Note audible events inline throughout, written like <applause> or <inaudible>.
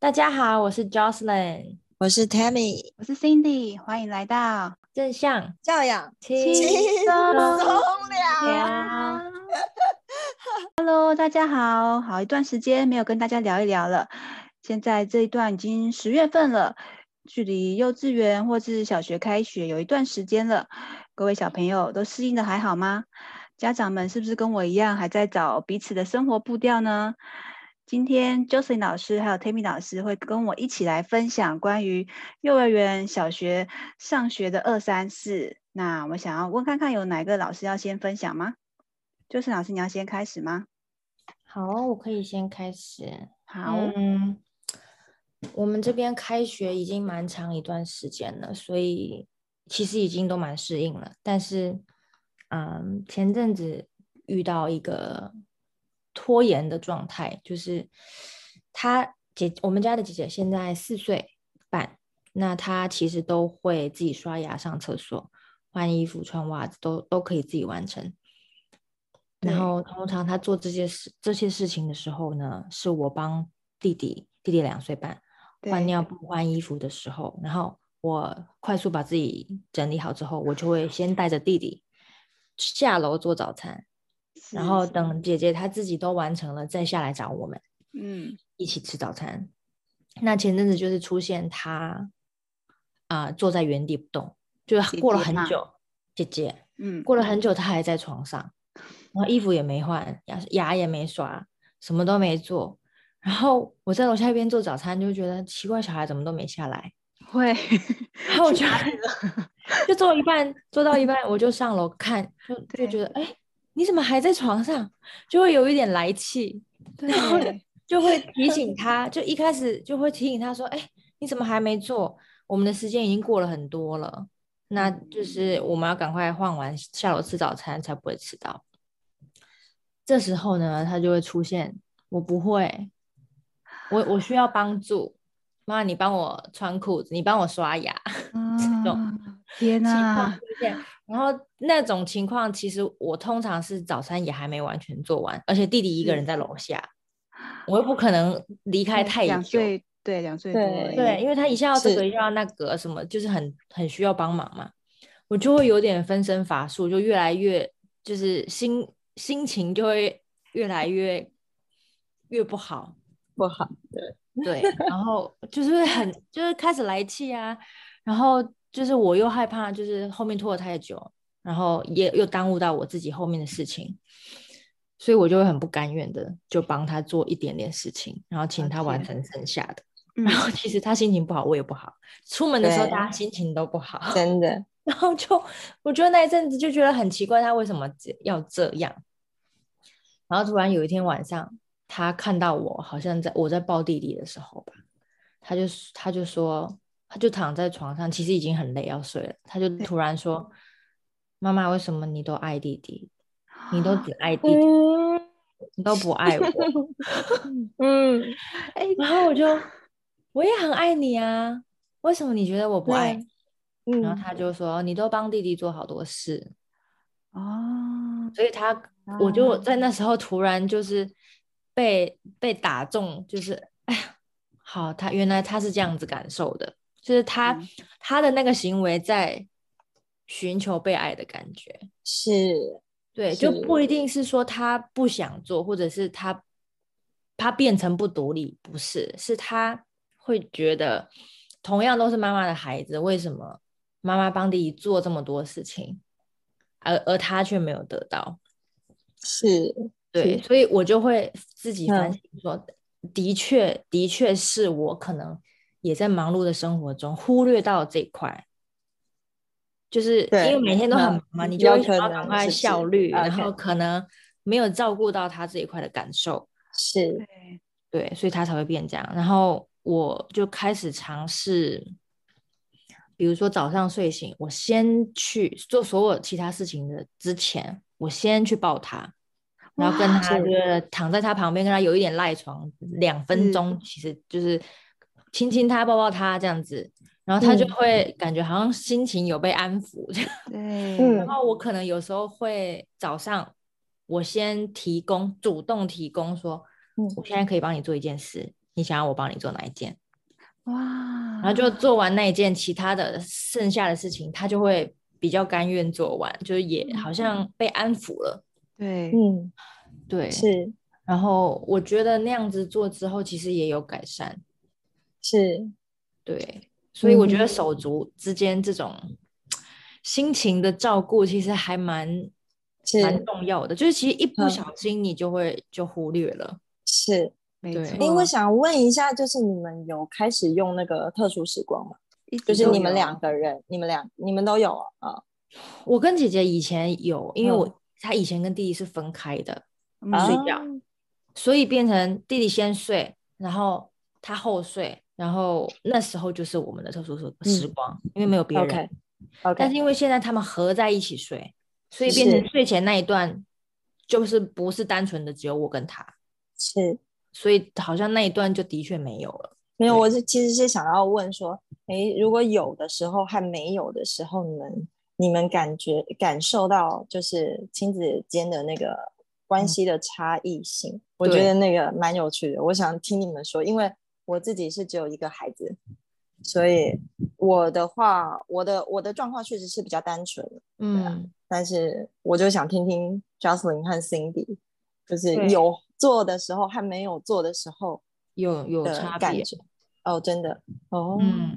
大家好，我是 Jocelyn，我是 Tammy，我是 Cindy，欢迎来到正向教养轻松聊聊。<laughs> Hello，大家好，好一段时间没有跟大家聊一聊了。现在这一段已经十月份了，距离幼稚园或是小学开学有一段时间了。各位小朋友都适应的还好吗？家长们是不是跟我一样还在找彼此的生活步调呢？今天 Jocelyn 老师还有 Tammy 老师会跟我一起来分享关于幼儿园、小学上学的二三四。那我想要问看看有哪个老师要先分享吗？Jocelyn 老师，你要先开始吗？好，我可以先开始。好，嗯，我们这边开学已经蛮长一段时间了，所以其实已经都蛮适应了。但是，嗯，前阵子遇到一个拖延的状态，就是他姐，我们家的姐姐现在四岁半，那她其实都会自己刷牙、上厕所、换衣服、穿袜子，都都可以自己完成。然后通常他做这些事这些事情的时候呢，是我帮弟弟，弟弟两岁半换尿布、换衣服的时候，然后我快速把自己整理好之后，我就会先带着弟弟下楼做早餐，然后等姐姐她自己都完成了，再下来找我们，嗯，一起吃早餐。那前阵子就是出现她啊、呃坐在原地不动，就是过了很久，姐姐，嗯，过了很久，她还在床上。然后衣服也没换，牙牙也没刷，什么都没做。然后我在楼下一边做早餐，就觉得奇怪，小孩怎么都没下来。<laughs> 会，然后我就 <laughs> 就做一半，做到一半，我就上楼看，就就觉得，哎，你怎么还在床上？就会有一点来气，<laughs> 然后，就会提醒他，就一开始就会提醒他说，哎，你怎么还没做？我们的时间已经过了很多了，那就是我们要赶快换完下楼吃早餐，才不会迟到。这时候呢，他就会出现，我不会，我我需要帮助，妈，你帮我穿裤子，你帮我刷牙，这种啊，天哪。然后那种情况，其实我通常是早餐也还没完全做完，而且弟弟一个人在楼下，我又不可能离开太久。两岁，对，两岁多对，对，因为他一下要这是个，一下要那个，什么就是很很需要帮忙嘛，我就会有点分身乏术，就越来越就是心心情就会越来越越不好，不好，对对，然后就是会很就是开始来气啊，然后就是我又害怕，就是后面拖得太久，然后也又耽误到我自己后面的事情，所以我就会很不甘愿的就帮他做一点点事情，然后请他完成剩下的。嗯然后其实他心情不好，我也不好。出门的时候，对大家心情都不好。真的，<laughs> 然后就我觉得那一阵子就觉得很奇怪，他为什么要这样？然后突然有一天晚上，他看到我好像在我在抱弟弟的时候吧，他就他就说，他就躺在床上，其实已经很累要睡了，他就突然说：“妈妈，为什么你都爱弟弟？你都只爱弟弟，嗯你都不爱我？<laughs> ”嗯，哎，然后我就我也很爱你啊，为什么你觉得我不爱对你？然后嗯，他就说你都帮弟弟做好多事，哦，所以他我就啊在那时候突然就是被被打中，就是哎呀，好，他原来他是这样子感受的，就是他、嗯。他的那个行为在寻求被爱的感觉，是，对，就不一定是说他不想做，或者是他他变成不独立，不是，是他会觉得同样都是妈妈的孩子，为什么妈妈帮弟弟做这么多事情，而而他却没有得到？是，对，是所以我就会自己反嗯省说，的确，的确是我可能也在忙碌的生活中忽略到这一块。就是因为每天都很嗯忙嘛，你就有会想要赶快效率，然后可能没有照顾到他这一块的感受，是，对，所以他才会变这样。然后我就开始尝试，比如说早上睡醒，我先去做所有其他事情的之前，我先去抱他，然后跟他就是是躺在他旁边，跟他有一点赖床两分钟，其实就是亲亲他、抱抱他这样子，然后他就嗯会感觉好像心情有被安抚。这样。对，嗯。然后我可能有时候会早上，我先提供主动提供说，嗯我现在可以帮你做一件事，你你想要我帮你做哪一件？哇，然后就做完那一件，其他的剩下的事情他就会比较甘愿做完，就是也好像被安抚了。对，嗯，对，是。然后我觉得那样子做之后，其实也有改善。是，对，所以我觉得嗯手足之间这种心情的照顾，其实还蛮蛮重要的。就是其实一不嗯小心，你就会就忽略了。是。没错。因为想问一下，就是你们有开始用那个特殊时光吗？就是你们两个人，你们两你们都有啊？啊我跟姐姐以前有，因为嗯我她以前跟弟弟是分开的，嗯睡觉啊所以变成弟弟先睡，然后他后睡，然后那时候就是我们的特殊时时光，因为没有别人。OK 但 OK，是因为现在他们合在一起睡，所以变成睡前那一段就是不是单纯的只有我跟他，是所以好像那一段就的确没有了。没有，我是其实是想要问说，诶，如果有的时候和没有的时候，你们你们感觉感受到就是亲子间的那个关系的差异性，我觉得那个蛮有趣的。我想听你们说，因为我自己是只有一个孩子，所以我的话，我的我的状况确实是比较单纯，嗯，但是我就想听听 Jocelyn 和 Cindy，就是有做的时候和没有做的时候有有差别。哦，真的哦，嗯，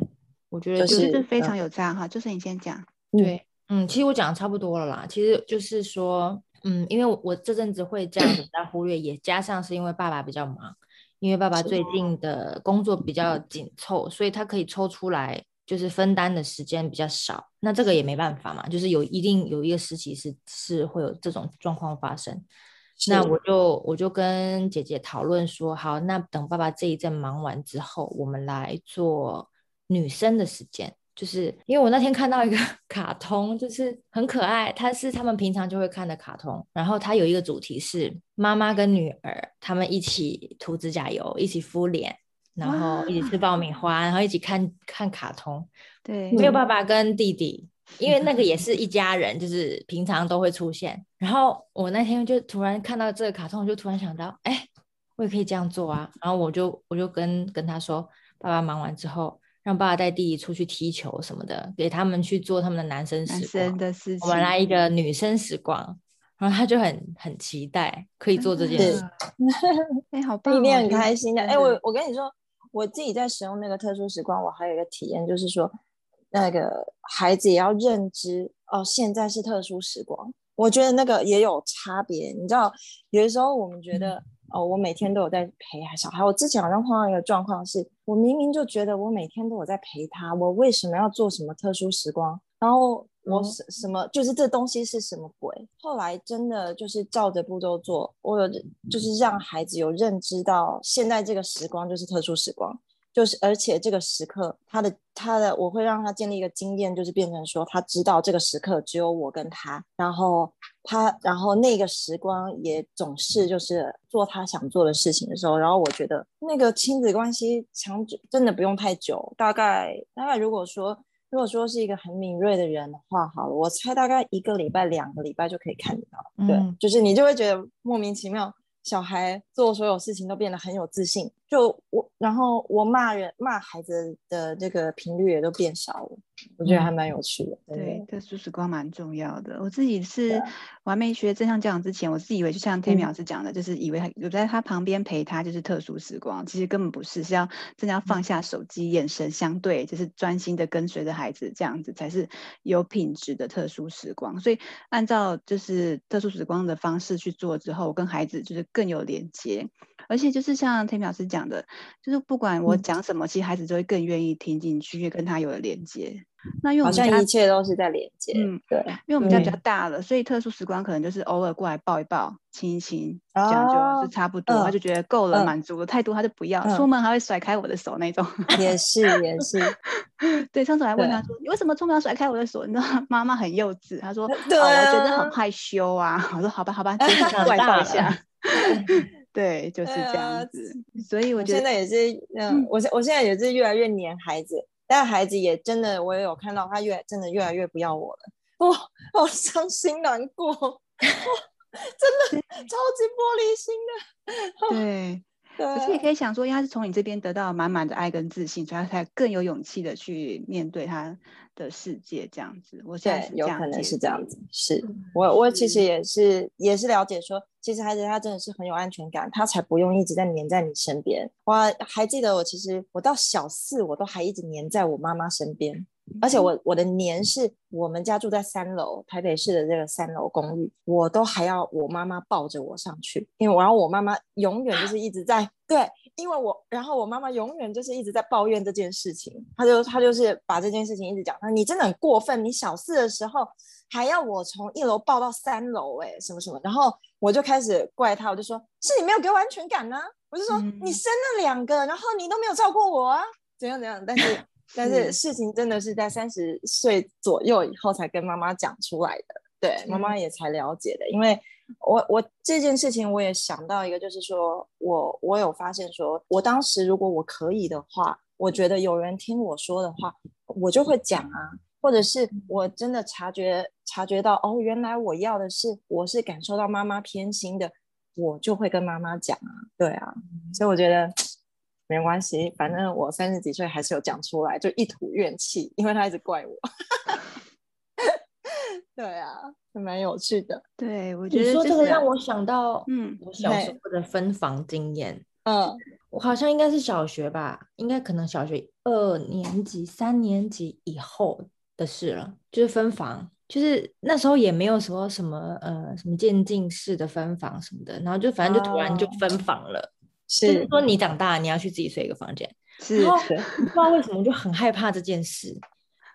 我觉得就就是非常嗯有差哈。就是你先讲，嗯对，嗯，其实我讲的差不多了啦。其实就是说，嗯，因为我我这阵子会这样子在忽略，也加上是因为爸爸比较忙，因为爸爸最近的工作比较紧凑，所以他可以抽出来就是分担的时间比较少。那这个也没办法嘛，就是有一定有一个时期是是会有这种状况发生。那我就我就跟姐姐讨论说，好，那等爸爸这一阵忙完之后，我们来做女生的时间。就是因为我那天看到一个 <laughs> 卡通，就是很可爱，它是他们平常就会看的卡通，然后它有一个主题是妈妈跟女儿他们一起涂指甲油，一起敷脸，然后一起吃爆米花，然后一起看看卡通。对，没有嗯爸爸跟弟弟，因为那个也是一家人，就是平常都会出现。然后我那天就突然看到这个卡通，我就突然想到，哎，我也可以这样做啊。然后我就我就跟跟他说，爸爸忙完之后，让爸爸带弟弟出去踢球什么的，给他们去做他们的男生时光生，的事情，我们来一个女生时光。然后他就很很期待可以做这件事。<laughs> 哎，好棒哦，一定很开心的。哎、真我我跟你说，我自己在使用那个特殊时光，我还有一个体验，就是说，那个孩子也要认知哦，现在是特殊时光。我觉得那个也有差别，你知道，有的时候我们觉得、哦，我每天都有在陪小孩。我之前好像碰到一个状况是，我明明就觉得我每天都有在陪他，我为什么要做什么特殊时光？然后我哦什什么就是这东西是什么鬼？后来真的就是照着步骤做，我有就是让孩子有认知到现在这个时光就是特殊时光，就是而且这个时刻他的他的我会让他建立一个经验，就是变成说他知道这个时刻只有我跟他，然后他然后那个时光也总是就是做他想做的事情的时候，然后我觉得那个亲子关系长久真的不用太久，大概大概如果说。如果说是一个很敏锐的人的话，好了，我猜大概一个礼拜、两个礼拜就可以看得到。对，嗯就是你就会觉得莫名其妙，小孩做所有事情都变得很有自信。就我，然后我骂人、骂孩子的这个频率也都变少了，我觉得还蛮有趣的。对，特殊时光蛮重要的。我自己是啊我还没学正向教养之前，我自以为就像 Tammy 嗯老师讲的，就是以为有在他旁边陪他就是特殊时光，其实根本不是，是要真的要放下手机，眼神相对，就是专心的跟随着孩子，这样子才是有品质的特殊时光。所以按照就是特殊时光的方式去做之后，我跟孩子就是更有连接。而且就是像 Tammy 老师讲的，就是不管我嗯讲什么，其实孩子就会更愿意听进去，跟他有了连接。那因为我好像们家一切都是在连接。嗯，对，因为我们家比较嗯大了，所以特殊时光可能就是偶尔过来抱一抱、亲一亲，这样就哦是差不多，他嗯就觉得够了，嗯满足了。太多他就不要，嗯出门还会甩开我的手那种。也是也是，<laughs> 对，上次我还问他说：“你为什么出门要甩开我的手？”你知道妈妈很幼稚，她说：“对哦，我觉得啊很害羞啊。”我说：“好吧，好吧，接受外长大了抱一下。<laughs> ”对，就是这样子。所以我我觉得现在也是，嗯嗯，我现我现在也是越来越黏孩子，但孩子也真的，我也有看到他越真的越来越不要我了，我、好伤心难过，哇真的超级玻璃心的。对，可是也可以想说，因为他是从你这边得到满满的爱跟自信，所以他才更有勇气的去面对他的世界这样子。我现在有可能是这样子，是我我其实也是也是了解说，其实孩子他真的是很有安全感，他才不用一直在黏在你身边。我还记得我其实我到小四我都还一直黏在我妈妈身边。而且我我的年是我们家住在三楼，台北市的这个三楼公寓，我都还要我妈妈抱着我上去，因为然后我妈妈永远就是一直在对，因为我然后我妈妈永远就是一直在抱怨这件事情，她就她就是把这件事情一直讲，她你真的很过分，你小四的时候还要我从一楼抱到三楼，哎，什么什么，然后我就开始怪她，我就说是你没有给我安全感呢，我就说你生了两个，然后你都没有照顾我啊，怎样怎样，但是。<laughs> 但是事情真的是在三十岁左右以后才跟妈妈讲出来的，对，妈妈也才了解的。因为我我这件事情我也想到一个，就是说我我有发现说，我当时如果我可以的话，我觉得有人听我说的话，我就会讲啊，或者是我真的察觉察觉到哦，原来我要的是我是感受到妈妈偏心的，我就会跟妈妈讲啊，对啊，所以我觉得。没关系，反正我三十几岁还是有讲出来，就一吐怨气，因为他一直怪我。<laughs> 对啊，蛮有趣的。对，我觉得你说这个让我想到，嗯，我小时候的分房经验。嗯，我好像应该是小学吧，应该可能小学二年级、三年级以后的事了，就是分房，就是那时候也没有说什么呃什么渐进式的分房什么的，然后就反正就突然就分房了。就是说，你长大你要去自己睡一个房间，然后不知道为什么就很害怕这件事。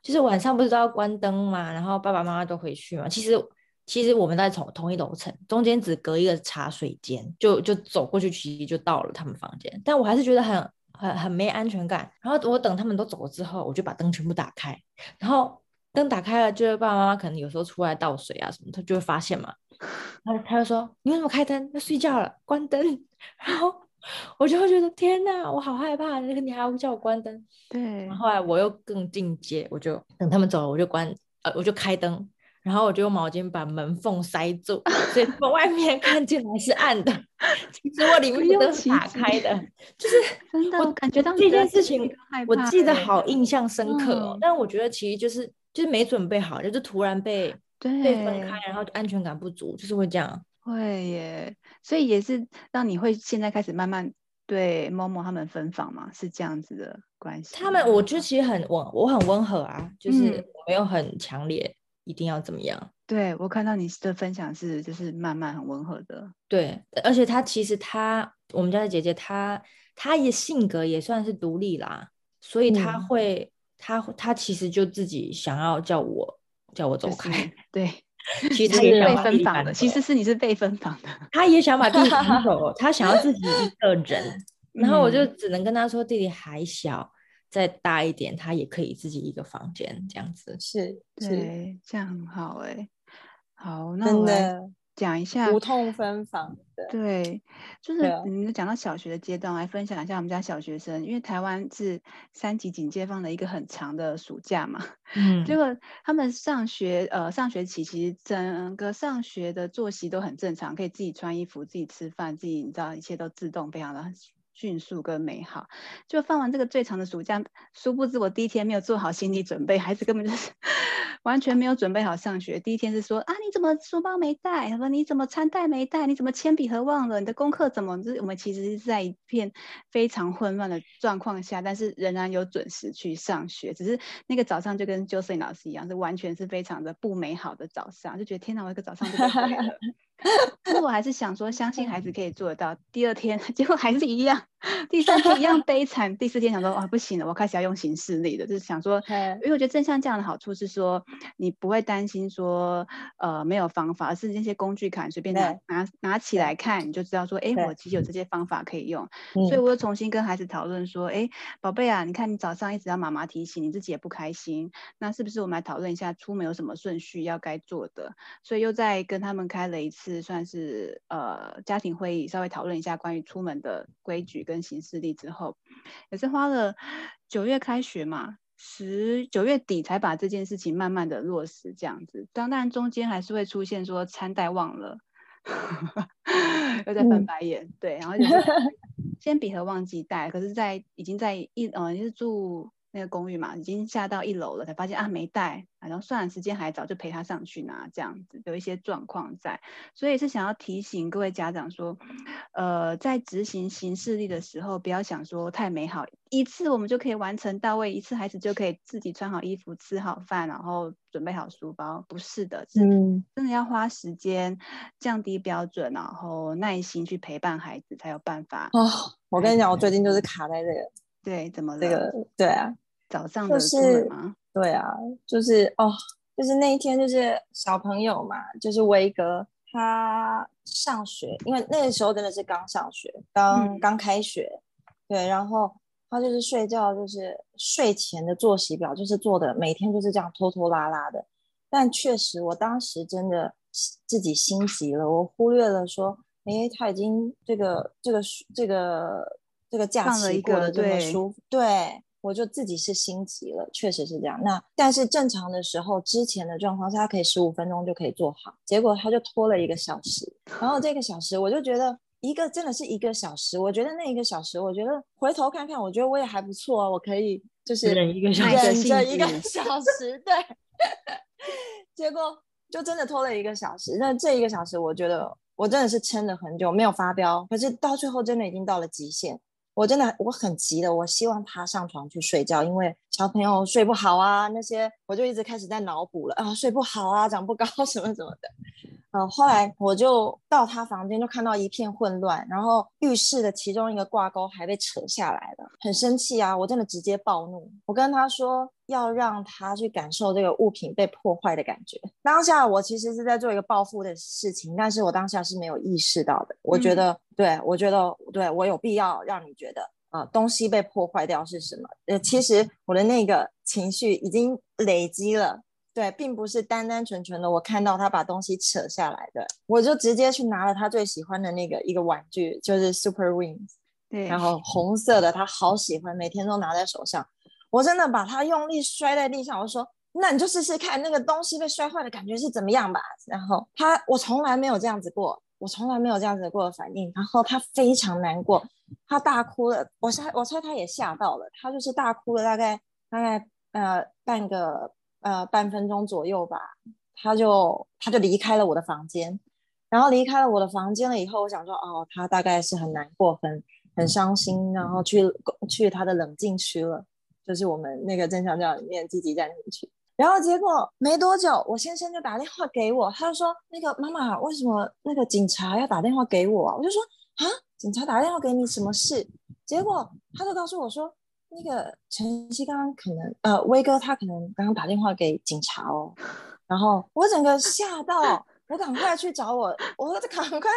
就是晚上不是都要关灯嘛，然后爸爸妈妈都回去嘛。其实其实我们在同同一楼层，中间只隔一个茶水间，就就走过去其实就到了他们房间。但我还是觉得很很很没安全感。然后我等他们都走了之后，我就把灯全部打开。然后灯打开了，就是爸爸妈妈可能有时候出来倒水啊什么，他就会发现嘛。他他就说：“你为什么开灯？要睡觉了，关灯。”然后。我就会觉得天哪，我好害怕！那个你还要叫我关灯？对。然后后来我又更进阶，我就等他们走了，我就关，呃，我就开灯，然后我就用毛巾把门缝塞住，所以从外面 <laughs> 看进来是暗的，其实我里面灯是打开的。就是真的，我感觉到这件事情，我记得好印象深刻哦。但我觉得其实就是就是没准备好，就是突然被被分开，然后安全感不足，就是会这样。会耶，所以也是让你会现在开始慢慢对某某他们分房嘛，是这样子的关系。他们我觉得其实很温，我很温和啊，就是没有很强烈，一定要怎么样。对我看到你的分享是就是慢慢很温和的。对，而且他其实他我们家的姐姐，她她也性格也算是独立啦，所以她会她她其实就自己想要叫我叫我走开。<laughs> 对。<laughs> 其实他也被分房的，其实是你是被分房的。他也想把弟弟赶走，<laughs> 他想要自己一个人。<laughs> 然后我就只能跟他说，弟弟还小，再大一点，他也可以自己一个房间这样子。是，对，这样很好哎。好，那我们。讲一下无痛分房的，对，就是你们讲到小学的阶段，来分享一下我们家小学生，因为台湾是三级警戒放了一个很长的暑假嘛，<laughs> 嗯，结果他们上学，呃，上学期其实整个上学的作息都很正常，可以自己穿衣服、自己吃饭、自己，你知道，一切都自动，非常的迅速跟美好。就放完这个最长的暑假，殊不知我第一天没有做好心理准备，孩子根本就是。<laughs> 完全没有准备好上学，第一天是说啊，你怎么书包没带？他说你怎么餐袋没带？你怎么铅笔盒忘了？你的功课怎么？就是我们其实是在一片非常混乱的状况下，但是仍然有准时去上学。只是那个早上就跟 Josie 老师一样，是完全是非常的不美好的早上，就觉得天哪，我一个早上就 <laughs> 毁了。不过我还是想说，相信孩子可以做得到。第二天 <laughs> 结果还是一样，<laughs> 第三天一样 <laughs> 悲惨，第四天想说啊不行了，我开始要用行事力了，就是想说，<laughs> 因为我觉得正向这样的好处是说，你不会担心说呃没有方法，而是那些工具卡随便拿拿拿起来看，你就知道说，哎，我其实有这些方法可以用。所以我又重新跟孩子讨论说，哎，宝贝啊，你看你早上一直要妈妈提醒，你自己也不开心，那是不是我们来讨论一下出门有什么顺序要该做的？所以又再跟他们开了一次。算是呃家庭会议，稍微讨论一下关于出门的规矩跟行事历之后，也是花了九月开学嘛，十九月底才把这件事情慢慢的落实这样子。当然中间还是会出现说餐袋忘了，<laughs> 又在翻白眼，对，然后就是 <laughs> 先笔盒忘记带，可是在已经在一嗯，就是住。那个公寓嘛，已经下到一楼了，才发现啊没带，然后算了，时间还早，就陪他上去拿，这样子有一些状况在，所以是想要提醒各位家长说，呃，在执行行事力的时候，不要想说太美好，一次我们就可以完成到位，一次孩子就可以自己穿好衣服、吃好饭，然后准备好书包，不是的，是真的要花时间，降低标准，然后耐心去陪伴孩子，才有办法。哦，我跟你讲，我最近就是卡在这个。对，怎么这个？对啊，早上的是对啊，就是哦，就是那一天，就是小朋友嘛，就是威哥他上学，因为那个时候真的是刚上学，刚刚开学，对，然后他就是睡觉，就是睡前的作息表就是做的，每天就是这样拖拖拉拉的。但确实，我当时真的自己心急了，我忽略了说，哎，他已经这个这个这个。这个假期过得这么舒服，对我就自己是心急了，确实是这样。那但是正常的时候，之前的状况是他可以十五分钟就可以做好，结果他就拖了一个小时。然后这个小时，我就觉得一个真的是一个小时，我觉得那一个小时，我觉得回头看看，我觉得我也还不错啊，我可以就是忍一个小时，忍着一个小时，对。结果就真的拖了一个小时。那这一个小时，我觉得我真的是撑了很久，没有发飙，可是到最后真的已经到了极限。我真的我很急的，我希望他上床去睡觉，因为小朋友睡不好啊，那些我就一直开始在脑补了啊，睡不好啊，长不高什么什么的。呃，后来我就到他房间，就看到一片混乱，然后浴室的其中一个挂钩还被扯下来了，很生气啊！我真的直接暴怒，我跟他说要让他去感受这个物品被破坏的感觉。当下我其实是在做一个报复的事情，但是我当下是没有意识到的。我觉得，对我觉得，对我有必要让你觉得，呃，东西被破坏掉是什么？呃，其实我的那个情绪已经累积了。对，并不是单单纯纯的，我看到他把东西扯下来的，我就直接去拿了他最喜欢的那个一个玩具，就是 Super Wings，对，然后红色的，他好喜欢，每天都拿在手上。我真的把他用力摔在地上，我说：“那你就试试看，那个东西被摔坏的感觉是怎么样吧。”然后他，我从来没有这样子过，我从来没有这样子过的反应。然后他非常难过，他大哭了。我猜，我猜他也吓到了，他就是大哭了，大概大概呃半个。呃，半分钟左右吧，他就他就离开了我的房间，然后离开了我的房间了以后，我想说，哦，他大概是很难过，很很伤心，然后去去他的冷静区了，就是我们那个正向教里面积极暂停区。然后结果没多久，我先生就打电话给我，他就说，那个妈妈，为什么那个警察要打电话给我？我就说，啊，警察打电话给你什么事？结果他就告诉我说。那个晨曦刚刚可能呃，威哥他可能刚刚打电话给警察哦，<laughs> 然后我整个吓到，我赶快去找我，我赶快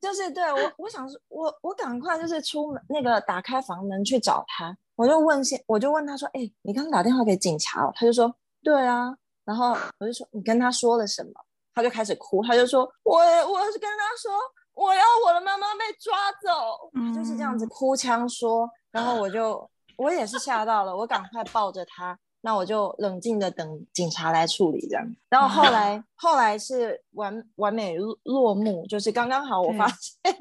就是对我我想说，我我赶快就是出门那个打开房门去找他，我就问先我就问他说，哎，你刚刚打电话给警察哦？他就说对啊，然后我就说你跟他说了什么？他就开始哭，他就说我我是跟他说我要我的妈妈被抓走，就是这样子哭腔说，然后我就。我也是吓到了，我赶快抱着他，那我就冷静的等警察来处理这样。然后后来 <laughs> 后来是完完美落幕，就是刚刚好，我发现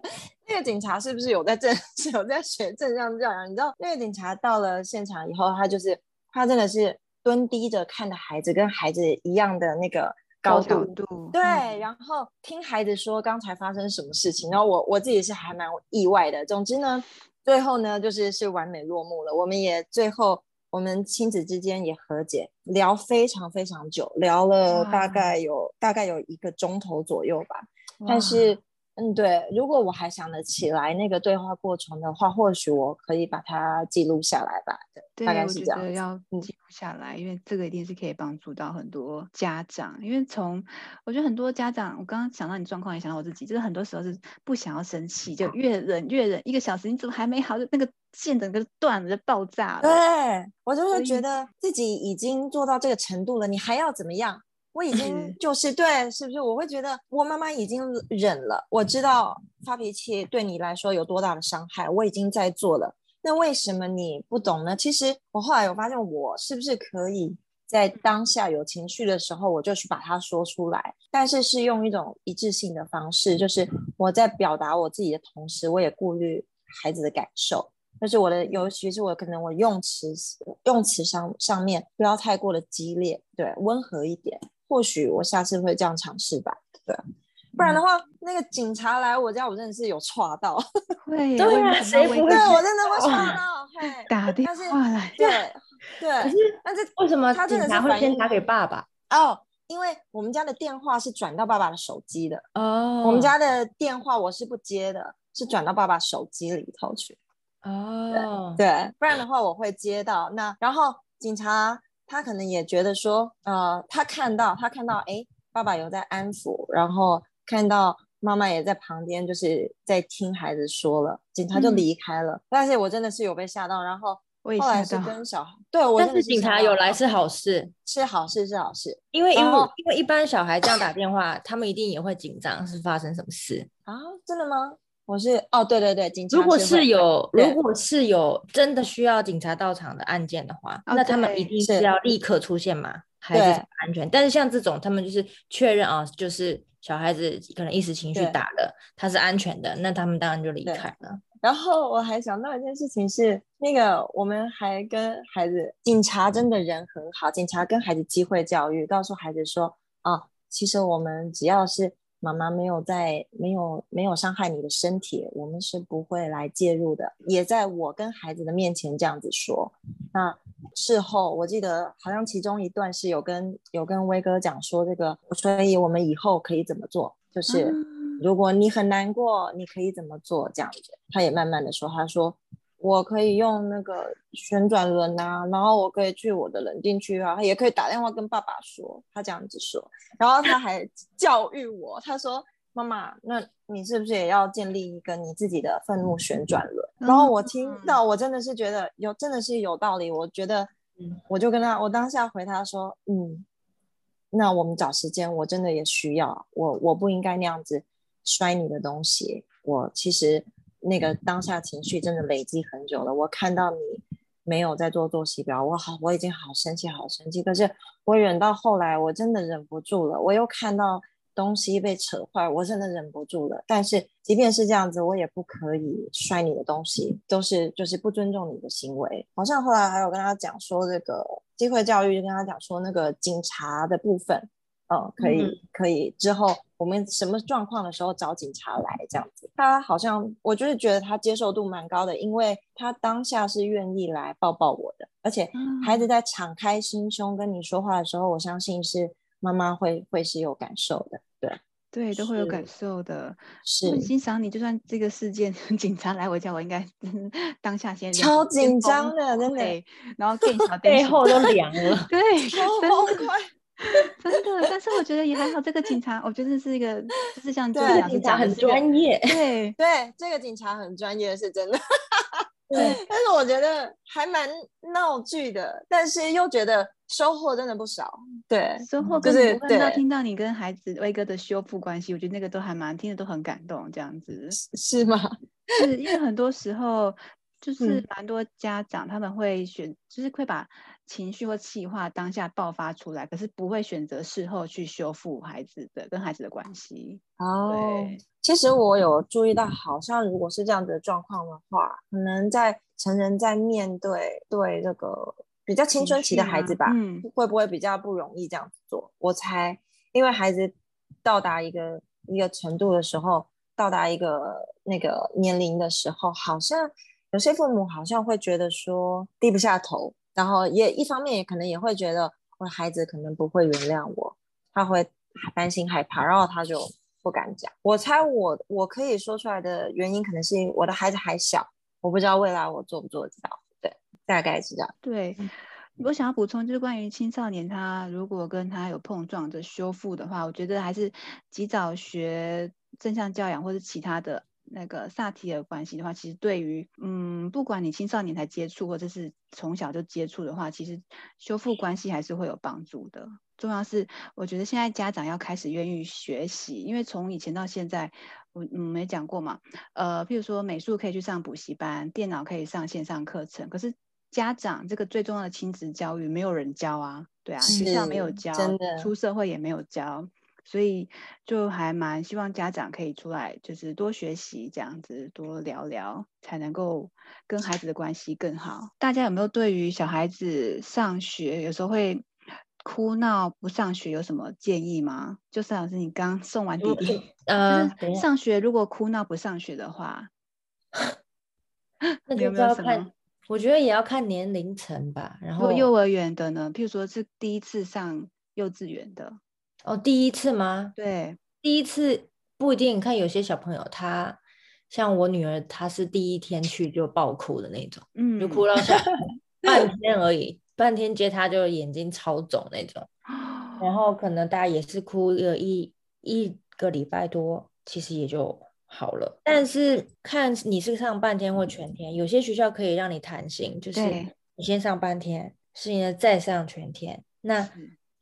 那个警察是不是有在正 <laughs> 是有在学正向教养？你知道那个警察到了现场以后，他就是他真的是蹲低着看着孩子，跟孩子一样的那个高度，对，然后听孩子说刚才发生什么事情，然后我我自己是还蛮意外的。总之呢。最后呢，就是是完美落幕了。我们也最后，我们亲子之间也和解，聊非常非常久，聊了大概有大概有一个钟头左右吧。但是。嗯，对，如果我还想得起来那个对话过程的话，或许我可以把它记录下来吧。对，大概是这样。要记录下来，因为这个一定是可以帮助到很多家长。因为从我觉得很多家长，我刚刚想到你状况，也想到我自己，就是很多时候是不想要生气，就越忍越忍，一个小时你怎么还没好，就那个线整个断了，就爆炸了。对我就是觉得自己已经做到这个程度了，你还要怎么样？我已经就是对，是不是？我会觉得我妈妈已经忍了。我知道发脾气对你来说有多大的伤害，我已经在做了。那为什么你不懂呢？其实我后来我发现，我是不是可以在当下有情绪的时候，我就去把它说出来，但是是用一种一致性的方式，就是我在表达我自己的同时，我也顾虑孩子的感受。就是我的，尤其是我可能我用词用词上上面不要太过的激烈，对，温和一点。或许我下次会这样尝试吧，对。不然的话，那个警察来我家，我真的是有错到。<laughs> 会，对啊，谁不会？我真的会错到。<laughs> 打电话来。对对。可是，但是为什么警察会先打给爸爸？哦，因为我们家的电话是转到爸爸的手机的。哦。我们家的电话我是不接的，是转到爸爸手机里头去。哦。对，不然的话我会接到。那然后警察他可能也觉得说，呃，他看到他看到，哎，爸爸有在安抚，然后。看到妈妈也在旁边，就是在听孩子说了，警察就离开了。但是我真的是有被吓到，然后后来是跟小孩，对我但是警察有来是好事，是好事是好事，因为因为因为一般小孩这样打电话，他们一定也会紧张，是发生什么事啊？真的吗？我是哦，对对对，警察如果是有如果是有真的需要警察到场的案件的话，那他们一定是要立刻出现嘛，孩子安全。但是像这种，他们就是确认啊，就是。小孩子可能一时情绪打了，他是安全的，那他们当然就离开了。然后我还想到一件事情是，那个我们还跟孩子，警察真的人很好，警察跟孩子机会教育，告诉孩子说啊，其实我们只要是妈妈没有在，没有没有伤害你的身体，我们是不会来介入的。也在我跟孩子的面前这样子说，那。事后我记得好像其中一段是有跟有跟威哥讲说这个，所以我们以后可以怎么做？就是如果你很难过，你可以怎么做？这样子，他也慢慢的说，他说我可以用那个旋转轮啊，然后我可以去我的冷静区啊，也可以打电话跟爸爸说，他这样子说，然后他还教育我，他说。妈妈，那你是不是也要建立一个你自己的愤怒旋转轮？然后我听到，我真的是觉得有，真的是有道理。我觉得，我就跟他，我当下回他说，嗯，那我们找时间，我真的也需要，我我不应该那样子摔你的东西。我其实那个当下情绪真的累积很久了。我看到你没有在做作息表，我好，我已经好生气，好生气。可是我忍到后来，我真的忍不住了。我又看到。东西被扯坏，我真的忍不住了。但是即便是这样子，我也不可以摔你的东西，都是就是不尊重你的行为。好像后来还有跟他讲说，这个机会教育就跟他讲说，那个警察的部分，嗯，可以可以之后我们什么状况的时候找警察来这样子。他好像我就是觉得他接受度蛮高的，因为他当下是愿意来抱抱我的，而且孩子在敞开心胸跟你说话的时候，我相信是。妈妈会会是有感受的，对对，都会有感受的，是很欣赏你。就算这个事件 <laughs> 警察来我家，我应该 <laughs> 当下先超紧张的，真的，然后更小背后都凉了，<laughs> 对，超快，<laughs> 真的。但是我觉得也还好，这个警察，我觉得是一个，就是像这个警察很专业，对 <laughs> 对，这个警察很专业，是真的。对，<laughs> 但是我觉得还蛮闹剧的，但是又觉得收获真的不少。对，收获就是听到听到你跟孩子威哥的修复关系，我觉得那个都还蛮听着都很感动，这样子是吗？是因为很多时候就是蛮多家长他们会选，就是会把情绪或气话当下爆发出来，可是不会选择事后去修复孩子的跟孩子的关系。哦。其实我有注意到，好像如果是这样子的状况的话，可能在成人在面对对这个比较青春期的孩子吧，会不会比较不容易这样子做？我猜，因为孩子到达一个一个程度的时候，到达一个那个年龄的时候，好像有些父母好像会觉得说低不下头，然后也一方面也可能也会觉得我的孩子可能不会原谅我，他会担心害怕，然后他就。不敢讲，我猜我我可以说出来的原因，可能是我的孩子还小，我不知道未来我做不做得到。对，大概是这样。对，我想要补充就是关于青少年，他如果跟他有碰撞的修复的话，我觉得还是及早学正向教养或者其他的那个萨提尔关系的话，其实对于嗯，不管你青少年才接触，或者是从小就接触的话，其实修复关系还是会有帮助的。重要是，我觉得现在家长要开始愿意学习，因为从以前到现在，我嗯没讲过嘛，呃，譬如说美术可以去上补习班，电脑可以上线上课程，可是家长这个最重要的亲子教育没有人教啊，对啊，学校没有教，出社会也没有教，所以就还蛮希望家长可以出来，就是多学习这样子，多聊聊，才能够跟孩子的关系更好。大家有没有对于小孩子上学有时候会哭闹不上学有什么建议吗？就是老师，你刚送完弟弟，<laughs> 呃，就是上学如果哭闹不上学的话，<laughs> 那就要看，我觉得也要看年龄层吧。然后幼儿园的呢？譬如说是第一次上幼稚园的，哦，第一次吗？对，第一次不一定。看有些小朋友，他像我女儿，她是第一天去就爆哭的那种，嗯，就哭到下 <laughs> 半天而已，半天接她就眼睛超肿那种。<laughs> 然后可能大家也是哭了一一个礼拜多，其实也就好了。但是看你是上半天或全天，有些学校可以让你弹性，就是你先上半天，适应了再上全天。那是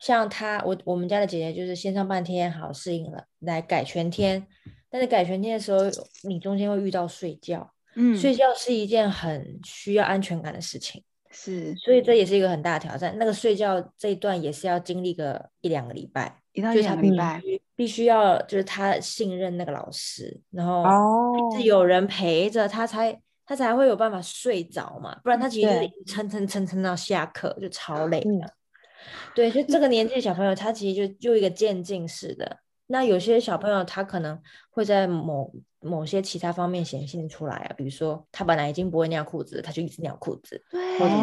像她，我我们家的姐姐就是先上半天，好适应了，来改全天。但是改全天的时候，你中间会遇到睡觉，嗯，睡觉是一件很需要安全感的事情。是所以这也是一个很大的挑战。那个睡觉这一段也是要经历个一两个礼拜，一到两个礼拜，须必须要就是他信任那个老师，然后哦是有人陪着他才他才会有办法睡着嘛，不然他其实撑撑撑撑到下课就超累。对，就这个年纪的小朋友，他其实就就一个渐进式的。那有些小朋友他可能会在某某些其他方面显现出来啊，比如说他本来已经不会尿裤子，他就一直尿裤子，对，或者是，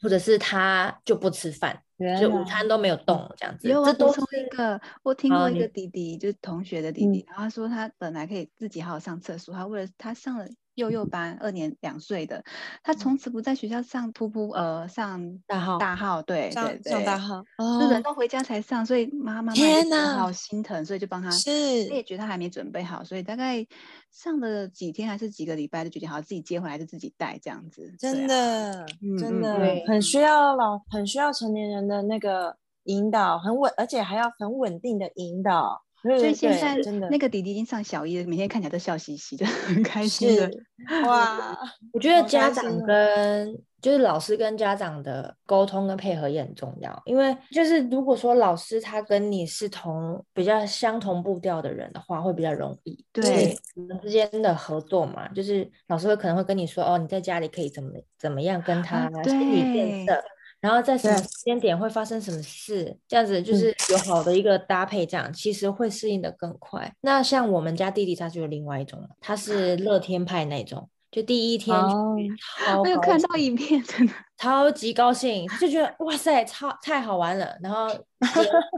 或者是他就不吃饭，就午餐都没有动这样子，有这都我补充一个，我听过一个弟弟，就是同学的弟弟，然后他说他本来可以自己好好上厕所，他为了他上了幼幼班，二年两岁的，他从此不在学校上噗噗呃上大号大号，对对上对，上大号，就忍哦，到回家才上，所以妈妈妈天也觉得哪好心疼，所以就帮他。他是也觉得他还没准备好，所以大概上了几天还是几个礼拜，就决定好自己接回来就自己带这样子。对真啊，的，嗯真的很需要老，很需要成年人的那个引导，很稳，而且还要很稳定的引导。对所以现在那个弟弟已经上小一了，每天看起来都笑嘻嘻的，<laughs> 很开心的。<laughs> 哇，我觉得家长跟就是老师跟家长的沟通跟配合也很重要，因为就是如果说老师他跟你是同比较相同步调的人的话，会比较容易。对，你们之间的合作嘛，就是老师会可能会跟你说，哦，你在家里可以怎么怎么样跟他啊心理对建设，然后在什么时间点会发生什么事，这样子就是有好的一个搭配，这样其实会适应的更快。那像我们家弟弟他就有另外一种了，他是乐天派那种，就第一天哦去超我有看到影片，真的。超级高兴，他就觉得哇塞，超太好玩了。然后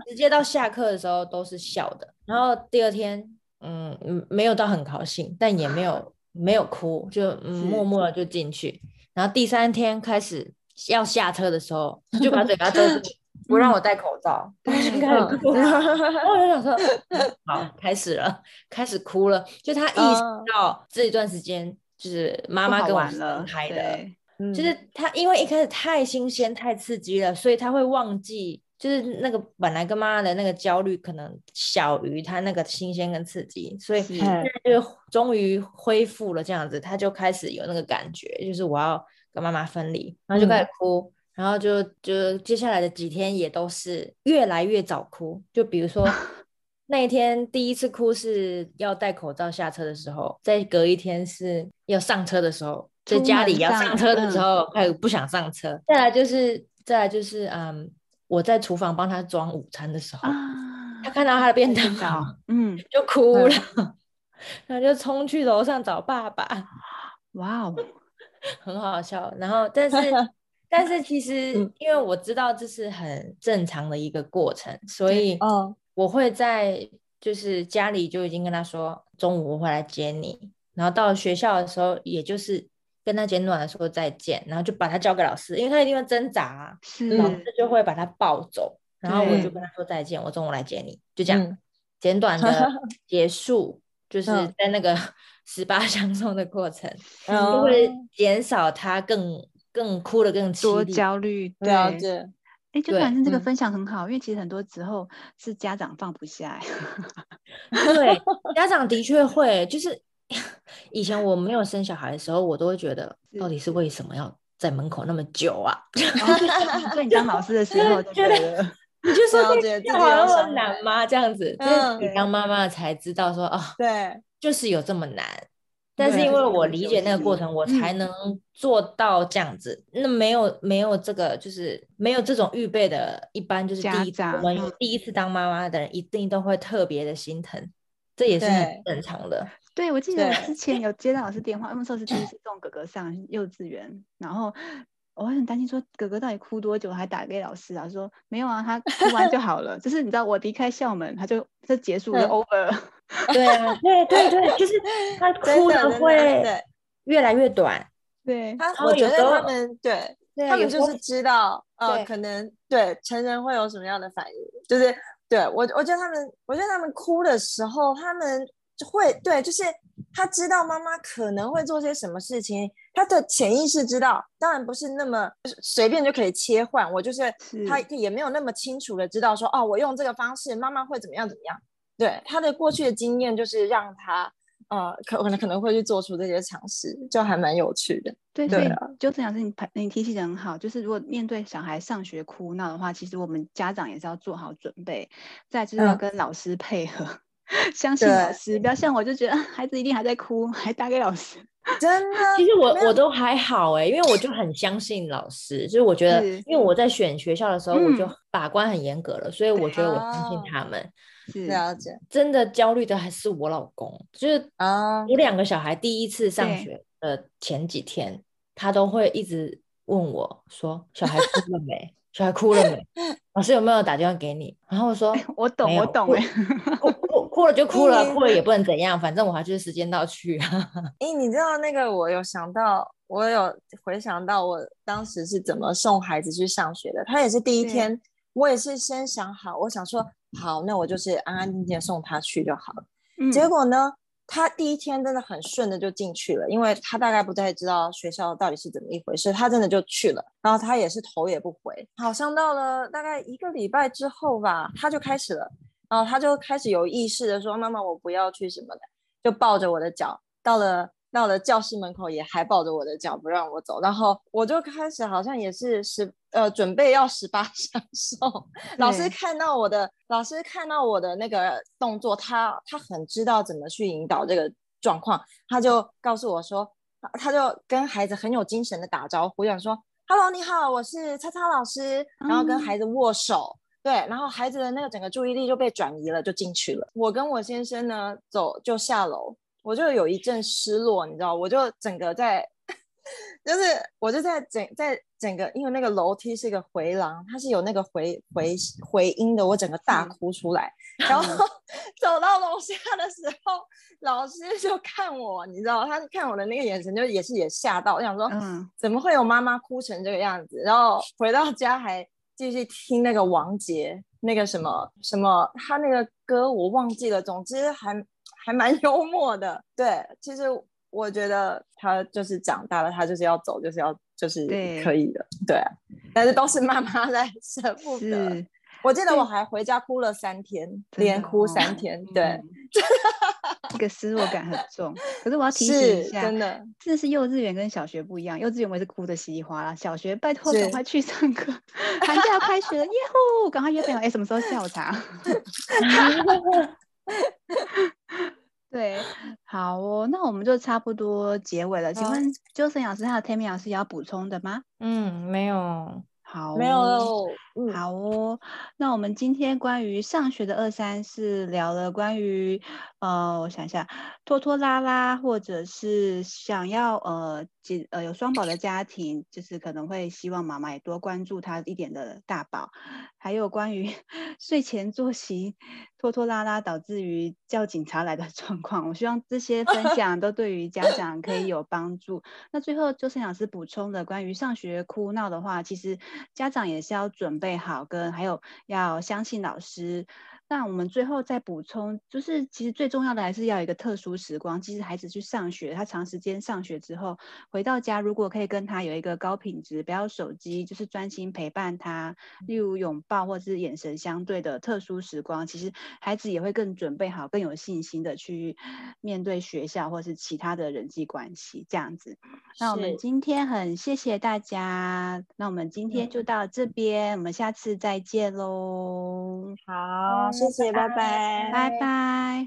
直接到下课的时候都是笑的。然后第二天，嗯嗯，没有到很高兴，但也没有没有哭，就嗯默默的就进去。然后第三天开始要下车的时候，他就把嘴巴遮住，<laughs> 不让我戴口罩，他就开始哭了。然后我就想说，嗯 <laughs> 好，开始了，开始哭了。就他意识嗯到这一段时间就是妈妈跟我分开的。就是他，因为一开始太新鲜、太刺激了，所以他会忘记，就是那个本来跟妈妈的那个焦虑可能小于他那个新鲜跟刺激，所以是现在就终于恢复了这样子，他就开始有那个感觉，就是我要跟妈妈分离，然后就开始哭，然后就就接下来的几天也都是越来越早哭，就比如说。<laughs> 那一天第一次哭是要戴口罩下车的时候，再隔一天是要上车的时候，在家里要上上车的时嗯候开始不想上车。再来就是再来就是嗯，我在厨房帮他装午餐的时候，啊，他看到他的便当嗯，就哭了，嗯然后就冲去楼上找爸爸，哇哦，很好笑。然后但是 <laughs> 但是其实嗯。因为我知道这是很正常的一个过程，所以哦，我会在就是家里就已经跟他说，中午我会来接你，然后到学校的时候，也就是跟他简短的说再见，然后就把他交给老师，因为他一定会挣扎啊、老师。就会把他抱走，然后我就跟他说再见，我中午来接你，就这样、嗯。简短的 <laughs> 结束，就是嗯。在那个十八 <laughs> 相送的过程，<laughs> 就哦会减少他更更哭的更多。焦虑，对。了解，哎，就反正这个分享很好，因为其实很多时候是家长放不下欸，<laughs> 对，家长的确会，就是以前我没有生小孩的时候，我都会觉得，到底是为什么要在门口那么久啊？哦所以你当老师的时候就觉得你就说这好那么有小难吗？这样子，就是嗯你当妈妈才知道说哦，对，就是有这么难。但是因为我理解那个过程，我才嗯能做到这样子。那没有没有这个，就是没有这种预备的，一般就是家第一次我长们第一次当妈妈的人，一定都会特别的心疼，这也是很正常的。<laughs> 对，我记得之前有接到老师电话，那时候是第一次送哥哥上幼稚园，然后我会很担心说哥哥到底哭多久，还打给老师啊，说没有啊，他哭完就好了。<laughs> 就是你知道我离开校门，他就就结束了嗯，over 了。对啊，对对对，就是 <laughs> 他哭的会对越来越短。对，我觉得他们对他们就是知道，呃，可能对成人会有什么样的反应，就是对我，我觉得他们，我觉得他们哭的时候，他们会对，就是他知道妈妈可能会做些什么事情，他的潜意识知道，当然不是那么随便就可以切换，我就是是他也没有那么清楚的知道说，哦，我用这个方式，妈妈会怎么样怎么样，对他的过去的经验就是让他。呃，可可能可能会去做出这些尝试，就还蛮有趣的。对，所以对啊就这样是你排你提醒的很好，就是如果面对小孩上学哭闹的话，其实我们家长也是要做好准备，再就是要嗯跟老师配合，<laughs> 相信老对师，不要像我就觉得啊孩子一定还在哭，还打给老师。<laughs> 真的，其实我我都还好哎、因为我就很相信老师，就是我觉得，因为我在选学校的时候，我就嗯把关很严格了，所以我觉得我相信哦他们。是了解真的焦虑的还是我老公，就是啊，我两个小孩第一次上对学的前几天，他都会一直问我说：“小孩哭了没？小孩哭了没？老师有没有打电话给你？”然后我说 <laughs> 我懂，我懂哎、哭了就哭了，嗯哭了也不能怎样，反正我还就是时间到去啊。<laughs> 诶，你知道那个我有想到，我有回想到我当时是怎么送孩子去上学的。他也是第一对天，我也是先想好，我想说好，那我就是安安静静送他去就好了。嗯结果呢，他第一天真的很顺的就进去了，因为他大概不太知道学校到底是怎么一回事，他真的就去了，然后他也是头也不回，好像到了大概一个礼拜之后吧，他就开始了，然后他就开始有意识的说：“妈妈，我不要去什么的。”就抱着我的脚，到了到了教室门口也还抱着我的脚不让我走，然后我就开始好像也是十呃准备要十八 <laughs> 相送，老师看到我的老师看到我的那个动作，他他很知道怎么去引导这个状况，他就告诉我说，他他就跟孩子很有精神的打招呼，想说：“Hello，你好，我是叉叉老师。”然后跟嗯孩子握手。对，然后孩子的那个整个注意力就被转移了，就进去了。我跟我先生呢，走就下楼，我就有一阵失落，你知道，我就整个在，就是我就在整在整个，因为那个楼梯是一个回廊，它是有那个回回回音的，我整个大嗯哭出来。然后 <laughs> 走到楼下的时候，老师就看我，你知道，他看我的那个眼神，就也是也吓到，我想说，嗯，怎么会有妈妈哭成这个样子？然后回到家还继续听那个王杰那个什么什么，他那个歌我忘记了，总之还还蛮 <laughs> 幽默的。对，其实我觉得他就是长大了，他就是要走，就是要就是可以的，对啊。但是都是妈妈在 <laughs> 舍不得。是我记得我还回家哭了三天，真连哭三天。对嗯，这个失落感很重。可是我要提醒一下，真的。这是幼稚园跟小学不一样，幼稚园我也是哭的稀里哗啦，小学拜托赶快去上课，寒假要开学了，耶呼，赶快约朋友，哎，什么时候下午茶？<laughs> <laughs> 对，好哦，那我们就差不多结尾了。请好问纠森老师还有 Tammy 老师有要补充的吗？嗯，没有，好，没有，嗯，好哦，那我们今天关于上学的二三四聊了关于呃，我想一下，拖拖拉拉，或者是想要呃几呃有双宝的家庭，就是可能会希望妈妈也多关注他一点的大宝，还有关于 <laughs> 睡前作息拖拖拉拉导致于叫警察来的 <laughs> 状况，我希望这些分享都对于家长可以有帮助。那最后就是老师补充的关于上学哭闹的话，其实家长也是要准备好，跟还有要相信老师。那我们最后再补充，就是其实最重要的还是要有一个特殊时光。即使孩子去上学，他长时间上学之后回到家，如果可以跟他有一个高品质，不要手机，就是专心陪伴他，例如拥抱或者是眼神相对的特殊时光，其实孩子也会更准备好，更有信心的去面对学校或是其他的人际关系这样子。那我们今天很谢谢大家，那我们今天就到这边，我们下次再见喽。好。谢谢，拜拜，拜拜。